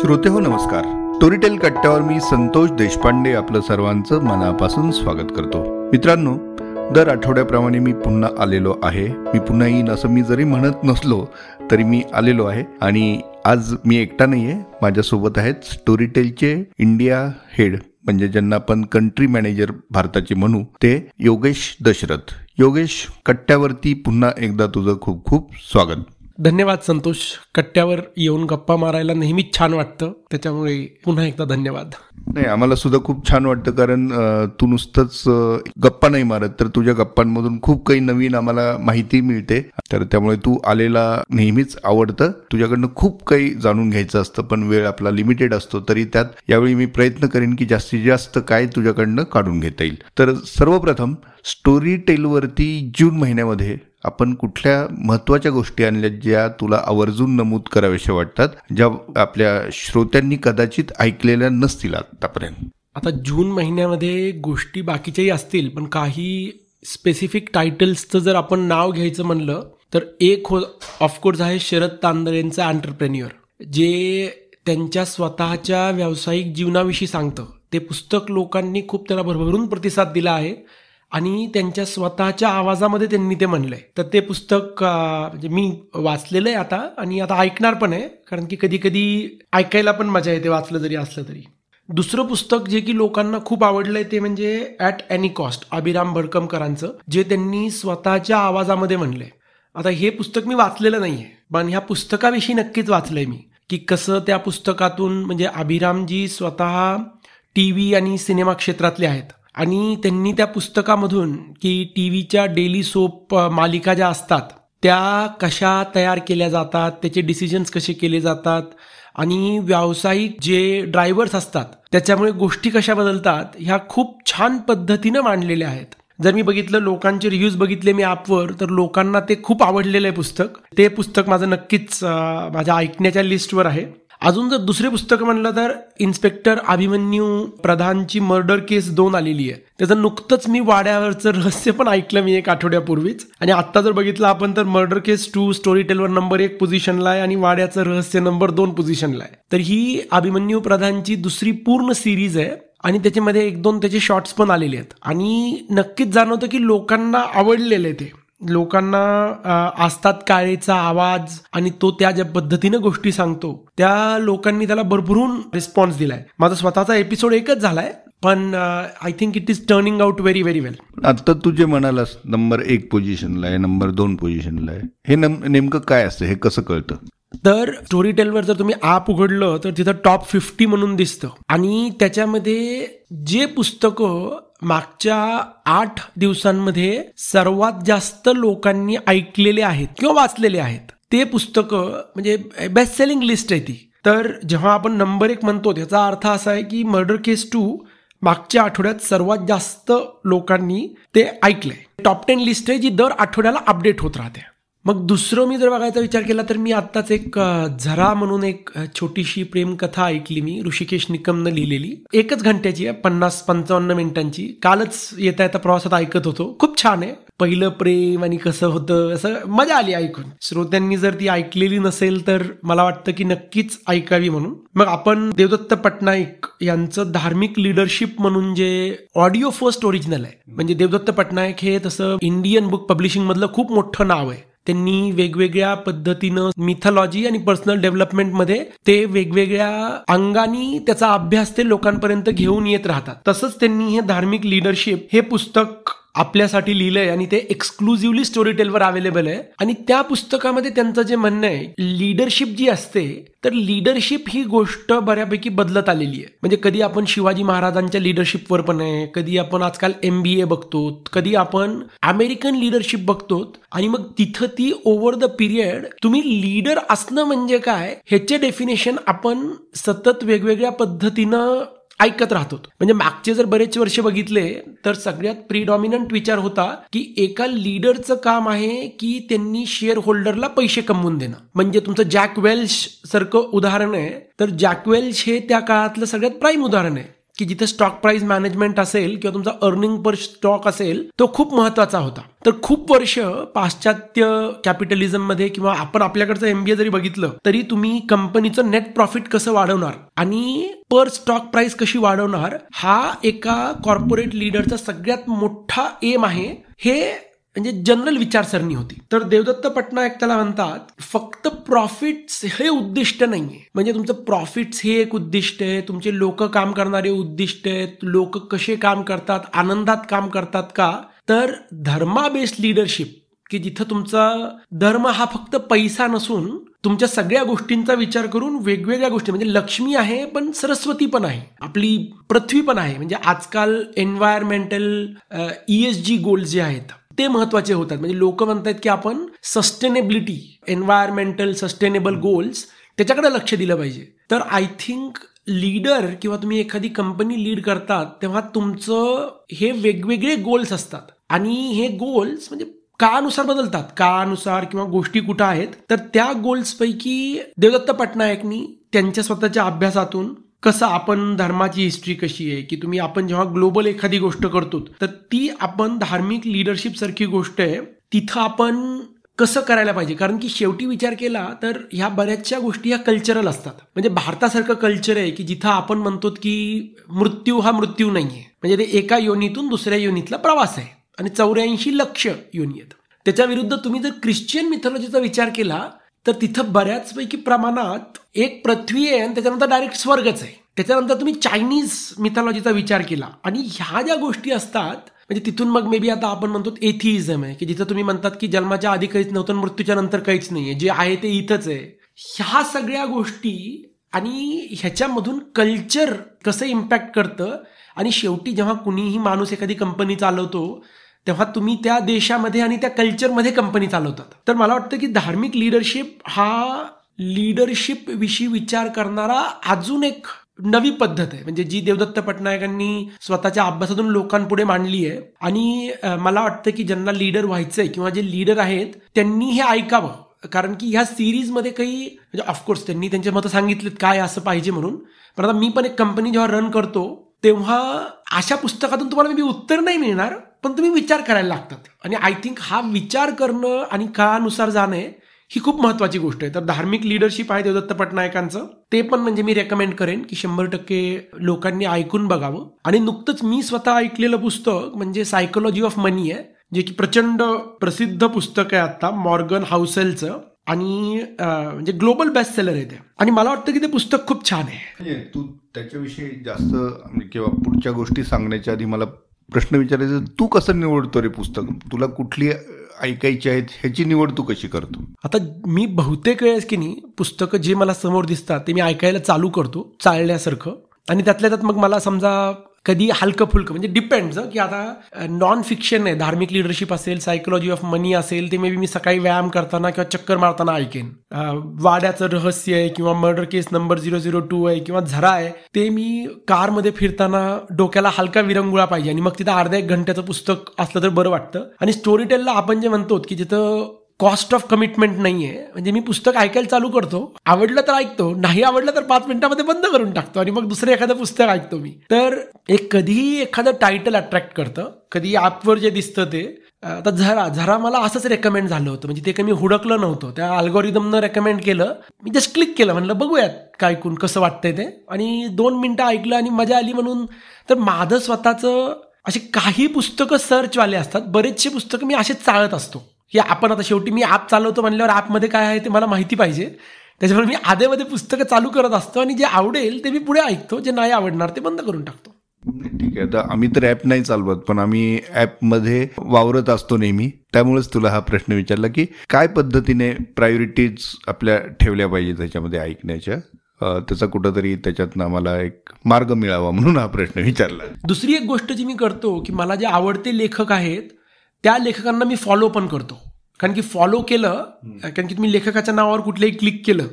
श्रोते हो नमस्कार. स्टोरीटेल कट्ट्यावर मी संतोष देशपांडे आपलं सर्वांचं मनापासून स्वागत करतो. मित्रांनो दर आठवड्याप्रमाणे मी पुन्हा आलेलो आहे. मी पुन्हा येईन असं मी जरी म्हणत नसलो तरी मी आलेलो आहे. आणि आज मी एकटा नाही आहे माझ्यासोबत आहेत स्टोरीटेलचे इंडिया हेड म्हणजे ज्यांना आपण कंट्री मॅनेजर भारताचे म्हणू ते योगेश दशरथ. योगेश कट्ट्यावरती पुन्हा एकदा तुझं खूप खूप स्वागत. धन्यवाद संतोष. कट्ट्यावर येऊन गप्पा मारायला नेहमीच छान वाटतं. त्याच्यामुळे पुन्हा एकदा धन्यवाद. नाही आम्हाला सुद्धा खूप छान वाटतं कारण तू नुसतंच गप्पा नाही मारत तर तुझ्या गप्पांमधून खूप काही नवीन आम्हाला माहिती मिळते. तर त्यामुळे तू आलेला नेहमीच आवडतं. तुझ्याकडनं खूप काही जाणून घ्यायचं असतं पण वेळ आपला लिमिटेड असतो तरी त्यात यावेळी मी प्रयत्न करेन की जास्तीत जास्त काय तुझ्याकडनं काढून घेता येईल. तर सर्वप्रथम स्टोरी टेलवरती जून महिन्यामध्ये आपण कुठल्या महत्त्वाच्या गोष्टी आणल्या ज्या तुला आवर्जून नमूद कराव्याशा वाटतात ज्या आपल्या श्रोत्यांनी कदाचित ऐकलेल्या नसतील आतापर्यंत? आता जून महिन्यामध्ये गोष्टी बाकीच्याही असतील पण काही स्पेसिफिक टायटल्सचं जर आपण नाव घ्यायचं म्हणलं तर एक हो ऑफकोर्स आहे शरद तांदळेंचं आंटरप्रेन्युअर जे त्यांच्या स्वतःच्या व्यावसायिक जीवनाविषयी सांगतं. ते पुस्तक लोकांनी खूप त्याला भरभरून प्रतिसाद दिला आहे. आणि त्यांच्या स्वतःच्या आवाजामध्ये त्यांनी ते म्हणलंय. तर ते पुस्तक म्हणजे मी वाचलेलं आहे आता आणि आता ऐकणार पण आहे कारण की कधी कधी ऐकायला पण मजा येते वाचलं जरी असलं तरी. दुसरं पुस्तक जे की लोकांना खूप आवडलंय ते म्हणजे ॲट एनी कॉस्ट अभिराम भडकमकरांचं जे त्यांनी स्वतःच्या आवाजामध्ये म्हणलंय. आता हे पुस्तक मी वाचलेलं नाहीये पण ह्या पुस्तकाविषयी नक्कीच वाचलंय मी. की कसं त्या पुस्तकातून म्हणजे अभिरामजी स्वतः टी व्ही आणि सिनेमा क्षेत्रातले आहेत. आणि त्यांनी त्या पुस्तकामधून की टी व्हीच्या डेली सोप मालिका ज्या असतात त्या कशा तयार केल्या जातात त्याचे डिसिजन्स कसे केले जातात आणि व्यावसायिक जे ड्रायव्हर्स असतात त्याच्यामुळे गोष्टी कशा बदलतात ह्या खूप छान पद्धतीनं मांडलेल्या आहेत. जर मी बघितलं लोकांचे रिव्ह्यूज बघितले मी ॲपवर तर लोकांना ते खूप आवडलेलं आहे पुस्तक. ते पुस्तक माझं नक्कीच माझ्या ऐकण्याच्या लिस्टवर आहे. अजून जर दुसरे पुस्तक म्हणलं तर इन्स्पेक्टर अभिमन्यू प्रधानची मर्डर केस दोन आलेली आहे. त्याचं नुकतंच मी वाड्यावरचं रहस्य पण ऐकलं मी एक आठवड्यापूर्वीच. आणि आत्ता जर बघितलं आपण तर मर्डर केस टू स्टोरी टेलवर नंबर एक पोझिशनला आहे आणि वाड्याचं रहस्य नंबर दोन पोझिशनला आहे. तर ही अभिमन्यू प्रधानची दुसरी पूर्ण सिरीज आहे आणि त्याच्यामध्ये एक दोन त्याचे शॉर्ट्स पण आलेले आहेत. आणि नक्कीच जाणवतं की लोकांना आवडलेले ते. लोकांना आस्तात काळेचा आवाज आणि तो त्या ज्या पद्धतीनं गोष्टी सांगतो त्या लोकांनी त्याला भरभरून रिस्पॉन्स दिलाय. माझा स्वतःचा एपिसोड एकच झालाय पण I think it is turning out very very well आता तू जे म्हणालास नंबर एक पोझिशनला आहे नंबर दोन पोझिशनला आहे हे नेमकं काय असतं हे कसं कळतं? तर स्टोरी टेलवर जर तुम्ही ॲप उघडलं तर तिथं टॉप फिफ्टी म्हणून दिसतं. आणि त्याच्यामध्ये जे पुस्तकं मागच्या आठ दिवसांमध्ये सर्वात जास्त लोकांनी ऐकलेले आहेत किंवा वाचलेले आहेत. ते पुस्तकं म्हणजे बेस्ट सेलिंग लिस्ट आहे ती. तर जेव्हा आपण नंबर एक म्हणतो त्याचा अर्थ असा आहे की मर्डर केस टू मागच्या आठवड्यात सर्वात जास्त लोकांनी ते ऐकलंय. टॉप टेन लिस्ट आहे जी दर आठवड्याला अपडेट होत राहते. मग दुसरं मी जर बघायचा विचार केला तर मी आत्ताच एक झरा म्हणून एक छोटीशी प्रेमकथा ऐकली मी ऋषिकेश निकमनं लिहिलेली. एकच घंट्याची आहे पन्नास पंचावन्न मिनिटांची. कालच येता येता प्रवासात ऐकत होतो. खूप छान आहे. पहिलं प्रेम आणि कसं होतं असं मजा आली ऐकून. श्रोत्यांनी जर ती ऐकलेली नसेल तर मला वाटतं की नक्कीच ऐकावी म्हणून. मग आपण देवदत्त पटनाईक यांचं धार्मिक लिडरशिप म्हणून जे ऑडिओ फर्स्ट ओरिजिनल आहे. म्हणजे देवदत्त पटनायक हे तसं इंडियन बुक पब्लिशिंग मधलं खूप मोठं नाव आहे. त्यांनी वेगवेगळ्या पद्धतीनं मिथॉलॉजी आणि पर्सनल डेव्हलपमेंटमध्ये ते वेगवेगळ्या अंगानी त्याचा अभ्यास ते लोकांपर्यंत घेऊन येत राहतात. तसंच त्यांनी हे धार्मिक लिडरशिप हे पुस्तक आपल्यासाठी लिहिलंय आणि ते एक्सक्लुझिव्हली स्टोरी टेलवर अवेलेबल आहे. आणि त्या पुस्तकामध्ये त्यांचं जे म्हणणं आहे लिडरशिप जी असते तर लिडरशिप ही गोष्ट बऱ्यापैकी बदलत आलेली आहे. म्हणजे कधी आपण शिवाजी महाराजांच्या लिडरशिपवर पण आहे कधी आपण आजकाल एम बी ए बघतो कधी आपण अमेरिकन लिडरशिप बघतो आणि मग तिथं ती ओव्हर द पिरियड तुम्ही लीडर असणं म्हणजे काय ह्याचे डेफिनेशन आपण सतत वेगवेगळ्या पद्धतीनं ऐकत राहतो म्हणजे मागचे जर बरेच वर्ष बघितले तर सगळ्यात प्रिडॉमिनंट विचार होता की एका लीडरचं काम आहे की त्यांनी शेअर होल्डरला पैसे कमवून देणं. म्हणजे तुमचं जॅक वेल्श सारखं उदाहरण आहे तर जॅक वेल्श हे त्या काळातलं सगळ्यात प्राईम उदाहरण आहे. की जिथे स्टॉक प्राइस मॅनेजमेंट असेल किंवा तुमचा अर्निंग पर स्टॉक असेल तो खूप महत्त्वाचा होता. तर खूप वर्ष पाश्चात्य कॅपिटलिझममध्ये किंवा आपण आपल्याकडचं एमबीए जरी बघितलं तरी तुम्ही कंपनीचं नेट प्रॉफिट कसं वाढवणार आणि पर स्टॉक प्राइस कशी वाढवणार हा एका कॉर्पोरेट लिडरचा सगळ्यात मोठा एम आहे. हे म्हणजे जनरल विचारसरणी होती. तर देवदत्त पटनायक त्याला म्हणतात फक्त प्रॉफिट्स हे उद्दिष्ट नाहीये. म्हणजे तुमचं प्रॉफिट्स हे एक उद्दिष्ट आहे तुमचे लोक काम करणारे उद्दिष्ट आहेत लोक कसे काम करतात आनंदात काम करतात का? तर धर्मा बेस्ड लिडरशिप की जिथं तुमचा धर्म हा फक्त पैसा नसून तुमच्या सगळ्या गोष्टींचा विचार करून वेगवेगळ्या गोष्टी म्हणजे लक्ष्मी आहे पण सरस्वती पण आहे. आपली पृथ्वी पण आहे. म्हणजे आजकाल एन्व्हायरमेंटल एस जी गोल्स जे आहेत ते महत्त्वाचे होतात. म्हणजे लोक म्हणतात की आपण सस्टेनेबिलिटी एन्व्हायरमेंटल सस्टेनेबल गोल्स त्याच्याकडे लक्ष दिलं पाहिजे. तर आय थिंक लीडर किंवा तुम्ही एखादी कंपनी लीड करतात तेव्हा तुमचं हे वेगवेगळे गोल्स असतात. आणि हे गोल्स म्हणजे काळानुसार बदलतात. काळानुसार किंवा गोष्टी कुठं आहेत तर त्या गोल्सपैकी देवदत्त पटनायकनी त्यांच्या स्वतःच्या अभ्यासातून कसं आपण धर्माची हिस्ट्री कशी आहे की तुम्ही आपण जेव्हा ग्लोबल एखादी गोष्ट करतो तर ती आपण धार्मिक लिडरशिप सारखी गोष्ट आहे तिथं आपण कसं करायला पाहिजे? कारण की शेवटी विचार केला तर ह्या बऱ्याचशा गोष्टी ह्या कल्चरल असतात. म्हणजे भारतासारखं कल्चर आहे की जिथं आपण म्हणतो की मृत्यू हा मृत्यू नाही आहे म्हणजे ते एका योनीतून दुसऱ्या योनीतला प्रवास आहे. आणि चौऱ्याऐंशी लक्ष योनी आहेत. त्याच्या विरुद्ध तुम्ही जर ख्रिश्चियन मिथॉलॉजीचा विचार केला तर तिथं बऱ्याचपैकी प्रमाणात एक पृथ्वी आहे आणि त्याच्यानंतर डायरेक्ट स्वर्गच आहे. त्याच्यानंतर तुम्ही चायनीज मिथॉलॉजीचा विचार केला आणि ह्या ज्या गोष्टी असतात म्हणजे तिथून मग मे बी आता आपण म्हणतो एथिइझम आहे की जिथं तुम्ही म्हणतात की जन्माच्या आधी काहीच नव्हतं मृत्यूच्या नंतर काहीच नाहीये जे आहे ते इथंच आहे. ह्या सगळ्या गोष्टी आणि ह्याच्यामधून कल्चर कसं इम्पॅक्ट करतं आणि शेवटी जेव्हा कुणीही माणूस एखादी कंपनी चालवतो तेव्हा तुम्ही त्या देशामध्ये आणि त्या कल्चरमध्ये कंपनी चालवतात. तर मला वाटतं की धार्मिक लिडरशिप हा लिडरशिप विषयी विचार करणारा अजून एक नवी पद्धत आहे. म्हणजे जी देवदत्त पटनायकांनी स्वतःच्या अभ्यासातून लोकांपुढे मांडली आहे. आणि मला वाटतं की ज्यांना लीडर व्हायचंय किंवा जे लीडर आहेत त्यांनी हे ऐकावं. कारण की ह्या सिरीजमध्ये काही म्हणजे ऑफकोर्स त्यांनी त्यांचे मतं सांगितलेत काय असं पाहिजे म्हणून. पण आता मी पण एक कंपनी जेव्हा रन करतो तेव्हा अशा पुस्तकातून तुम्हाला मी उत्तर नाही मिळणार. पण तुम्ही विचार करायला लागतात. आणि आय थिंक हा विचार करणं आणि काळानुसार जाणं ही खूप महत्वाची गोष्ट आहे. तर धार्मिक लिडरशिप आहे देवदत्त पटनायकांचं. ते पण म्हणजे मी रेकमेंड करेन की शंभर टक्के लोकांनी ऐकून बघावं. आणि नुकतंच मी स्वतः ऐकलेलं पुस्तक म्हणजे सायकोलॉजी ऑफ मनी आहे जे की प्रचंड प्रसिद्ध पुस्तक आहे आता मॉर्गन हाऊसेलचं आणि म्हणजे ग्लोबल बेस्ट सेलर आहे ते. आणि मला वाटतं की ते पुस्तक खूप छान आहे. म्हणजे तू त्याच्याविषयी जास्त म्हणजे किंवा पुढच्या गोष्टी सांगण्याच्या आधी मला प्रश्न विचारायचा तू कसं निवडतो रे पुस्तक? तुला कुठली ऐकायची आहेत ह्याची निवड तू कशी करतो? आता मी बहुतेक वेळेस की नाही पुस्तकं जे मला समोर दिसतात ते मी ऐकायला चालू करतो चालण्यासारखं आणि त्यातल्या त्यात मग मला समजा कधी हलकं फुलकं म्हणजे डिपेंड की आता नॉन फिक्शन आहे. धार्मिक लिडरशिप असेल सायकोलॉजी ऑफ मनी असेल ते मे बी मी सकाळी व्यायाम करताना किंवा चक्कर मारताना ऐकेन. वाड्याचं रहस्य आहे किंवा murder case number zero zero two आहे किंवा झरा आहे ते मी कारमध्ये फिरताना डोक्याला हलका विरंगुळा पाहिजे. आणि मग तिथं अर्ध्या एक घंट्याचं पुस्तक असलं तर बरं वाटतं. आणि स्टोरी टेलला आपण जे म्हणतो की जिथं कॉस्ट ऑफ कमिटमेंट नाहीये. म्हणजे मी पुस्तक ऐकायला चालू करतो आवडलं तर ऐकतो नाही आवडलं तर पाच मिनिटामध्ये बंद करून टाकतो आणि मग दुसरं एखादं पुस्तक ऐकतो मी. तर एक कधीही एखादं टायटल अट्रॅक्ट करतं कधी ॲपवर जे दिसतं ते आता झरा झरा मला असंच रेकमेंड झालं होतं. म्हणजे ते काही मी हुडकलं नव्हतं. त्या अल्गोरिदमनं रेकमेंड केलं. मी जस्ट क्लिक केलं. म्हणलं बघूयात काय ऐकून कसं वाटतंय ते. आणि दोन मिनिटं ऐकलं आणि मजा आली म्हणून. तर माझं स्वतःचं असे काही पुस्तकं सर्चवाले असतात. बरेचसे पुस्तकं मी असे चाळत असतो. की आपण आता शेवटी मी ॲप चालवतो म्हणल्यावर ॲपमध्ये काय आहे ते मला माहिती पाहिजे. त्याच्यामुळे मी आधेमध्ये पुस्तकं चालू करत असतो आणि जे आवडेल ते मी पुढे ऐकतो जे नाही आवडणार ते बंद करून टाकतो. ठीक आहे. आता आम्ही तर ॲप नाही चालवत पण आम्ही ॲपमध्ये वावरत असतो नेहमी. त्यामुळेच तुला हा प्रश्न विचारला की काय पद्धतीने प्रायोरिटीज आपल्या ठेवल्या पाहिजे त्याच्यामध्ये ऐकण्याच्या? त्याचा कुठंतरी त्याच्यातनं आम्हाला एक मार्ग मिळावा म्हणून हा प्रश्न विचारला. दुसरी एक गोष्ट जी मी करतो की मला जे आवडते लेखक आहेत त्या लेखकांना मी फॉलो पण करतो. कारण की फॉलो केलं कारण की तुम्ही लेखकाच्या नावावर कुठलंही क्लिक केलं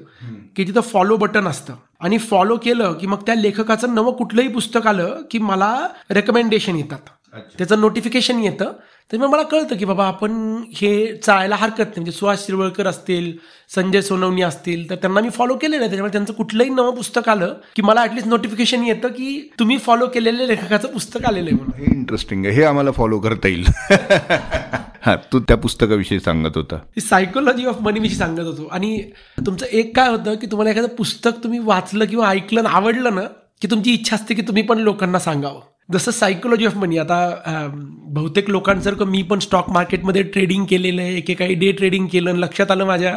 की तिथं फॉलो बटन असतं. आणि फॉलो केलं की मग त्या लेखकाचं नवं कुठलंही पुस्तक आलं की मला रेकमेंडेशन येतात. त्याचं नोटिफिकेशन येतं. तर मग मला कळतं की बाबा आपण हे चाळायला हरकत नाही. म्हणजे सुहास शिरवळकर असतील संजय सोनवणी असतील तर त्यांना मी फॉलो केलेलं आहे. त्याच्यामुळे त्यांचं कुठलंही नवं पुस्तक आलं की मला ॲटलिस्ट नोटिफिकेशन येतं की तुम्ही फॉलो केलेल्या लेखकाचं पुस्तक आलेलं आहे म्हणून. हे इंटरेस्टिंग आहे. हे आम्हाला फॉलो करता येईल. हा तू त्या पुस्तकाविषयी सांगत होता. सायकोलॉजी ऑफ मनी विषयी सांगत होतो. आणि तुमचं एक काय होतं की तुम्हाला एखादं पुस्तक तुम्ही वाचलं किंवा ऐकलं आणि आवडलं ना की तुमची इच्छा असते की तुम्ही पण लोकांना सांगावं. जसं सायकोलॉजी ऑफ मनी आता बहुतेक लोकांसारखं मी पण स्टॉक मार्केटमध्ये ट्रेडिंग केलेलं आहे एकेकाळी डे ट्रेडिंग केलं आणि लक्षात आलं माझ्या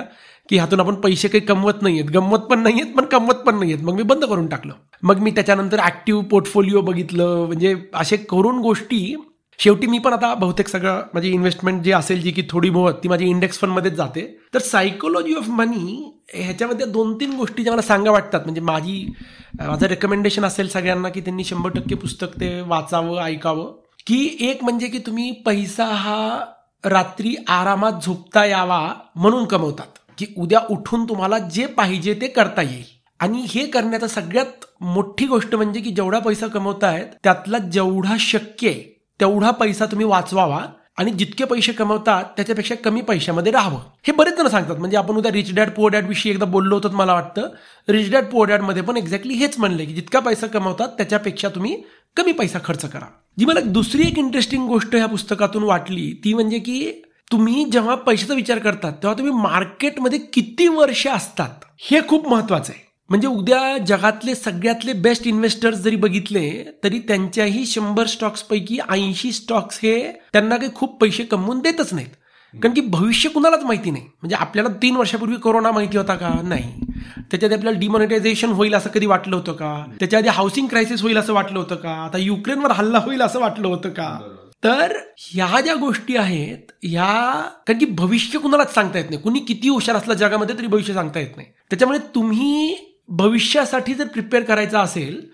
की ह्यातून आपण पैसे काही कमवत नाही आहेत गमवत पण नाही आहेत पण कमवत पण नाही आहेत मग मी बंद करून टाकलं. मग मी त्याच्यानंतर ॲक्टिव्ह पोर्टफोलिओ बघितलं. म्हणजे असे करून गोष्टी शेवटी मी पण आता बहुतेक सगळं माझी इन्व्हेस्टमेंट जी असेल जी की थोडी बहुत ती माझी इंडेक्स फंडमध्येच जाते. तर सायकोलॉजी ऑफ मनी ह्याच्यामध्ये दोन तीन गोष्टी ज्या मला सांगा वाटतात. म्हणजे माझी माझं रेकमेंडेशन असेल सगळ्यांना की त्यांनी शंभर टक्के पुस्तक ते वाचावं ऐकावं. की एक म्हणजे की तुम्ही पैसा हा रात्री आरामात झोपता यावा म्हणून कमवतात. की उद्या उठून तुम्हाला जे पाहिजे ते करता येईल. आणि हे करण्याचा सगळ्यात मोठी गोष्ट म्हणजे की जेवढा पैसा कमवतायत त्यातला जेवढा शक्य आहे तेवढा पैसा तुम्ही वाचवावा आणि जितके पैसे कमवतात त्याच्यापेक्षा कमी पैशामध्ये राहावं. हे बरेच जण सांगतात. म्हणजे आपण उद्या रिच डॅड पोअर डॅड विषयी एकदा बोललो होतो मला वाटतं रिच डॅड पुअर डॅडमध्ये पण एक्झॅक्टली हेच म्हणले की जितका पैसा कमवतात त्याच्यापेक्षा तुम्ही कमी पैसा खर्च करा. जी मला दुसरी एक इंटरेस्टिंग गोष्ट ह्या पुस्तकातून वाटली ती म्हणजे की तुम्ही जेव्हा पैशाचा विचार करतात तेव्हा तुम्ही मार्केटमध्ये किती वर्ष असतात हे खूप महत्वाचं आहे. म्हणजे उद्या जगातले सगळ्यातले बेस्ट इन्व्हेस्टर्स जरी बघितले तरी त्यांच्याही शंभर स्टॉक्स पैकी ऐंशी स्टॉक्स हे त्यांना काही खूप पैसे कमवून देतच नाहीत. कारण की भविष्य कुणालाच माहिती नाही. म्हणजे आपल्याला तीन वर्षापूर्वी कोरोना माहिती होता का? नाही. त्याच्यात आपल्याला डिमॉनिटायझेशन होईल असं कधी वाटलं होतं का? त्याच्या आधी हाऊसिंग क्रायसिस होईल असं वाटलं होतं का? आता युक्रेनवर हल्ला होईल असं वाटलं होतं का? तर ह्या ज्या गोष्टी आहेत ह्या कारण की भविष्य कुणालाच सांगता येत नाही. कुणी किती हुशार असला जगामध्ये तरी भविष्य सांगता येत नाही. त्याच्यामुळे तुम्ही भविष्यासाठी जर प्रिपेअर करायचं असेल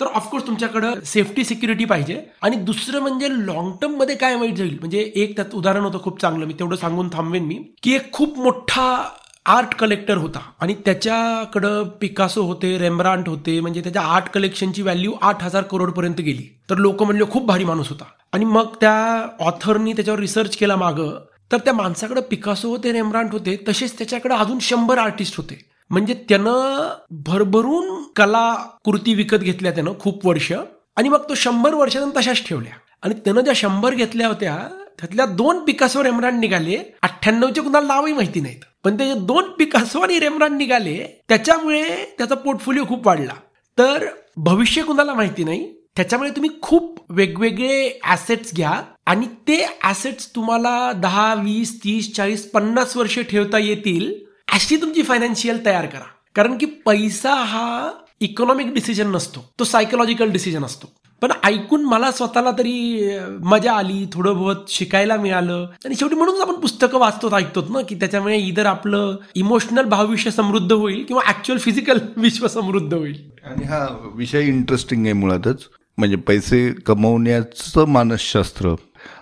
तर ऑफकोर्स तुमच्याकडं सेफ्टी सिक्युरिटी पाहिजे. आणि दुसरं म्हणजे लॉंग टर्ममध्ये काय वाईट जाईल? म्हणजे एक त्यात उदाहरण होतं खूप चांगलं. मी तेवढं सांगून थांबवेन मी की एक खूप मोठा आर्ट कलेक्टर होता. आणि त्याच्याकडं पिकासो होते रेम्ब्रांट होते म्हणजे त्याच्या आर्ट कलेक्शनची व्हॅल्यू आठ हजार करोडपर्यंत गेली. तर लोक म्हणले खूप भारी माणूस होता. आणि मग त्या ऑथरनी त्याच्यावर रिसर्च केला मागं. तर त्या माणसाकडे पिकासो होते रेम्ब्रांट होते तसेच त्याच्याकडे अजून शंभर आर्टिस्ट होते. म्हणजे त्यानं भरभरून कलाकृती विकत घेतल्या त्यानं खूप वर्ष. आणि मग तो शंभर वर्षानंतर तशाच ठेवल्या. आणि त्यानं ज्या शंभर घेतल्या होत्या त्यातल्या दोन पिकासो रेमरान निघाले. अठ्ठ्याण्णवचे कुणाला नावही माहिती नाहीत. पण त्याचे दोन पिकासो आणि निघाले त्याच्यामुळे त्याचा पोर्टफोलिओ खूप वाढला. तर भविष्य कुणाला माहिती नाही? त्याच्यामुळे तुम्ही खूप वेगवेगळे ॲसेट्स घ्या. आणि ते ॲसेट्स तुम्हाला दहा वीस तीस चाळीस पन्नास वर्ष ठेवता येतील. अशी तुमची फायनान्शियल तयार करा. कारण की पैसा हा इकॉनॉमिक डिसिजन नसतो. तो सायकोलॉजिकल डिसिजन असतो. पण ऐकून मला स्वतःला तरी मजा आली थोडं बहुत शिकायला मिळालं. आणि शेवटी म्हणूनच आपण पुस्तकं वाचतो ऐकतो ना की त्याच्यामुळे इतर आपलं इमोशनल भावविश्व समृद्ध होईल किंवा ऍक्च्युअल फिजिकल विश्व समृद्ध होईल. आणि हा विषय इंटरेस्टिंग आहे मुळातच. म्हणजे पैसे कमवण्याचं मानसशास्त्र.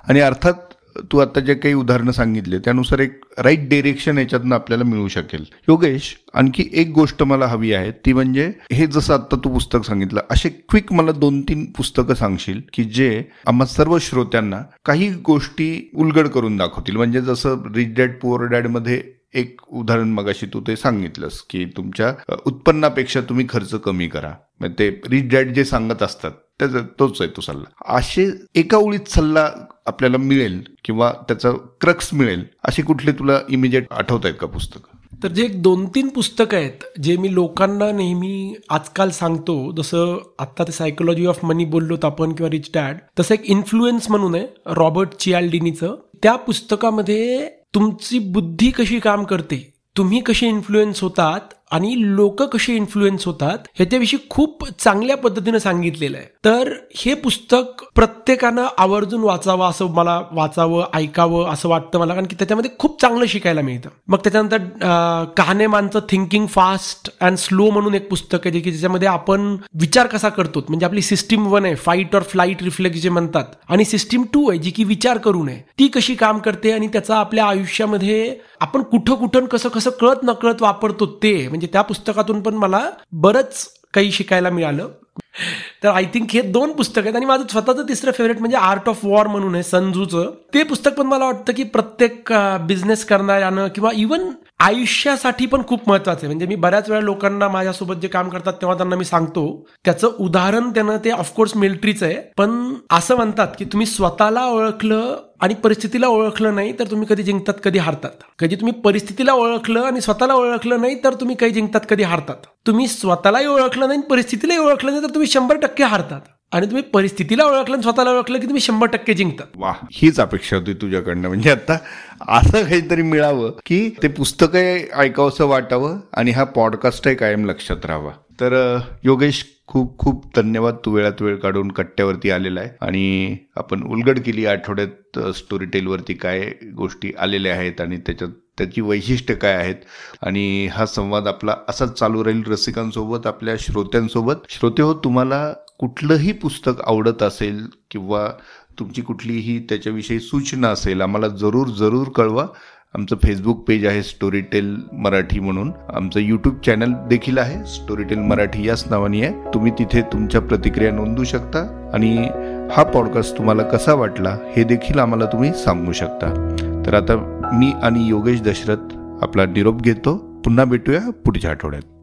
आणि अर्थात तू आता जे काही उदाहरणं सांगितले त्यानुसार एक राईट डिरेक्शन याच्यातनं आपल्याला मिळू शकेल. योगेश आणखी एक गोष्ट मला हवी आहे ती म्हणजे हे जसं आता तू पुस्तक सांगितलं असे क्विक मला दोन तीन पुस्तकं सांगशील की जे आम्हा सर्व श्रोत्यांना काही गोष्टी उलगड करून दाखवतील. म्हणजे जसं रिच डॅड पुअर डॅडमध्ये एक उदाहरण मगाशी तू ते सांगितलंस की तुमच्या उत्पन्नापेक्षा तुम्ही खर्च कमी करा. ते रिच डॅड जे सांगत असतात त्याचा तोच आहे तो सल्ला. असे एका ओळीत सल्ला आपल्याला मिळेल किंवा त्याचा क्रक्स मिळेल अशी कुठली तुला इमिजिएट आठवत आहेत का पुस्तक? तर जे एक दोन तीन पुस्तकं आहेत जे मी लोकांना नेहमी आजकाल सांगतो जसं आत्ता ते सायकोलॉजी ऑफ मनी बोललोत आपण किंवा रिच डॅड तसं एक इन्फ्लुएन्स म्हणून आहे रॉबर्ट चियाल्डिनीचं. त्या पुस्तकामध्ये तुमची बुद्धी कशी काम करते तुम्ही कसे इन्फ्लुएन्स होतात आणि लोक कसे इन्फ्लुएन्स होतात ह्याच्याविषयी खूप चांगल्या पद्धतीने सांगितलेलं आहे. तर हे पुस्तक प्रत्येकानं आवर्जून वाचावं असं मला वाचावं ऐकावं असं वाटतं मला कारण की त्याच्यामध्ये खूप चांगलं शिकायला मिळतं. मग त्याच्यानंतर कहाणेमानचं थिंकिंग फास्ट अँड स्लो म्हणून एक पुस्तक आहे जे की ज्याच्यामध्ये आपण विचार कसा करतो म्हणजे आपली सिस्टीम वन आहे फाईट और फ्लाईट रिफ्लेक्स जे म्हणतात आणि सिस्टीम टू आहे जी की विचार करू नये. ती कशी काम करते आणि त्याचा आपल्या आयुष्यामध्ये आपण कुठं कुठं कसं कसं कळत नकळत वापरतो ते म्हणजे त्या पुस्तकातून पण मला बरंच काही शिकायला मिळालं. तर आय थिंक हे दोन पुस्तक आहेत आणि माझं स्वतःचं तिसरं फेवरेट म्हणजे आर्ट ऑफ वॉर म्हणून आहे संजूचं. ते पुस्तक पण मला वाटतं की प्रत्येक बिझनेस करणाऱ्यानं किंवा इवन आयुष्यासाठी पण खूप महत्वाचं आहे. म्हणजे मी बऱ्याच वेळा लोकांना माझ्यासोबत जे काम करतात तेव्हा त्यांना मी सांगतो त्याचं उदाहरण त्यानं ते ऑफकोर्स मिलिटरीचं आहे. पण असं म्हणतात की तुम्ही स्वतःला ओळखलं आणि परिस्थितीला ओळखलं नाही तर तुम्ही कधी जिंकतात कधी हारतात. कधी तुम्ही परिस्थितीला ओळखलं आणि स्वतःला ओळखलं नाही तर तुम्ही काही जिंकतात कधी हारतात. तुम्ही स्वतःलाही ओळखलं नाही परिस्थितीलाही ओळखलं नाही तर तुम्ही शंभर टक्के हारतात. आणि तुम्ही परिस्थितीला ओळखलं आणि स्वतःला ओळखलं की तुम्ही शंभर टक्के जिंकता. वा हीच अपेक्षा होती तुझ्याकडनं. म्हणजे आता असं काहीतरी मिळावं की ते पुस्तक ऐकावंसं वाटावं आणि हा पॉडकास्टही कायम लक्षात राहावा. तर योगेश खूप खूप धन्यवाद. तू वेळात वेळ काढून कट्ट्यावरती आलेला आहे. आणि आपण उलगड केली आठवड्यात स्टोरी टेलवरती काय गोष्टी आलेल्या आहेत आणि त्याच्यात त्याची वैशिष्ट्य काय आहेत. आणि हा संवाद आपला असाच चालू राहील रसिकांसोबत आपल्या श्रोत्यांसोबत. श्रोते हो तुम्हाला कुठलंही पुस्तक आवडत असेल किंवा तुमची कुठलीही त्याच्याविषयी सूचना असेल आम्हाला जरूर जरूर कळवा. आमचं फेसबुक पेज आहे स्टोरी टेल मराठी म्हणून. आमचं यूट्यूब चॅनल देखील आहे स्टोरी टेल मराठी याच नावाने आहे. तुम्ही तिथे तुमच्या प्रतिक्रिया नोंदवू शकता आणि हा पॉडकास्ट तुम्हाला कसा वाटला हे देखील आम्हाला तुम्ही सांगू शकता. तर आता मी आणि योगेश दशरथ आपला निरोप घेतो. पुन्हा भेटूया पुढच्या आठवड्यात.